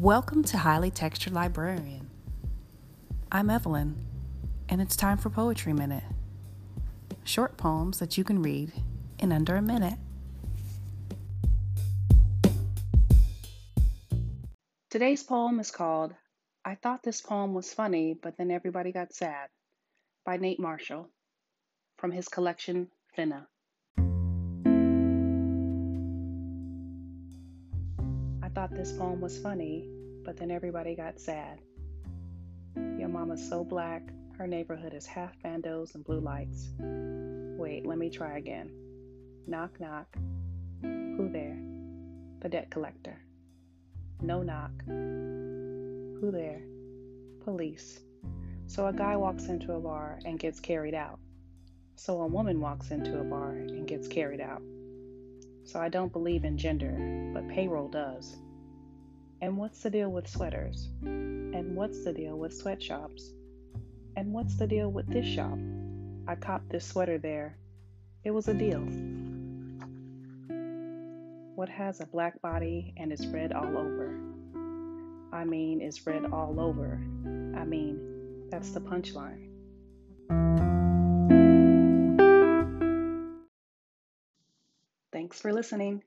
Welcome to Highly Textured Librarian. I'm Evelyn, and it's time for Poetry Minute. Short poems that you can read in under a minute. Today's poem is called I Thought This Poem Was Funny, but Then Everybody Got Sad by Nate Marshall from his collection Finna. Thought this poem was funny, but then everybody got sad. Your mama's so black, her neighborhood is half bandos and blue lights. Wait, let me try again. Knock, knock. Who there? The debt collector. No knock. Who there? Police. So a guy walks into a bar and gets carried out. So a woman walks into a bar and gets carried out. So I don't believe in gender, but payroll does. And what's the deal with sweaters? And what's the deal with sweatshops? And what's the deal with this shop? I copped this sweater there. It was a deal. What has a black body and is red all over? I mean, is red all over. I mean, that's the punchline. Thanks for listening.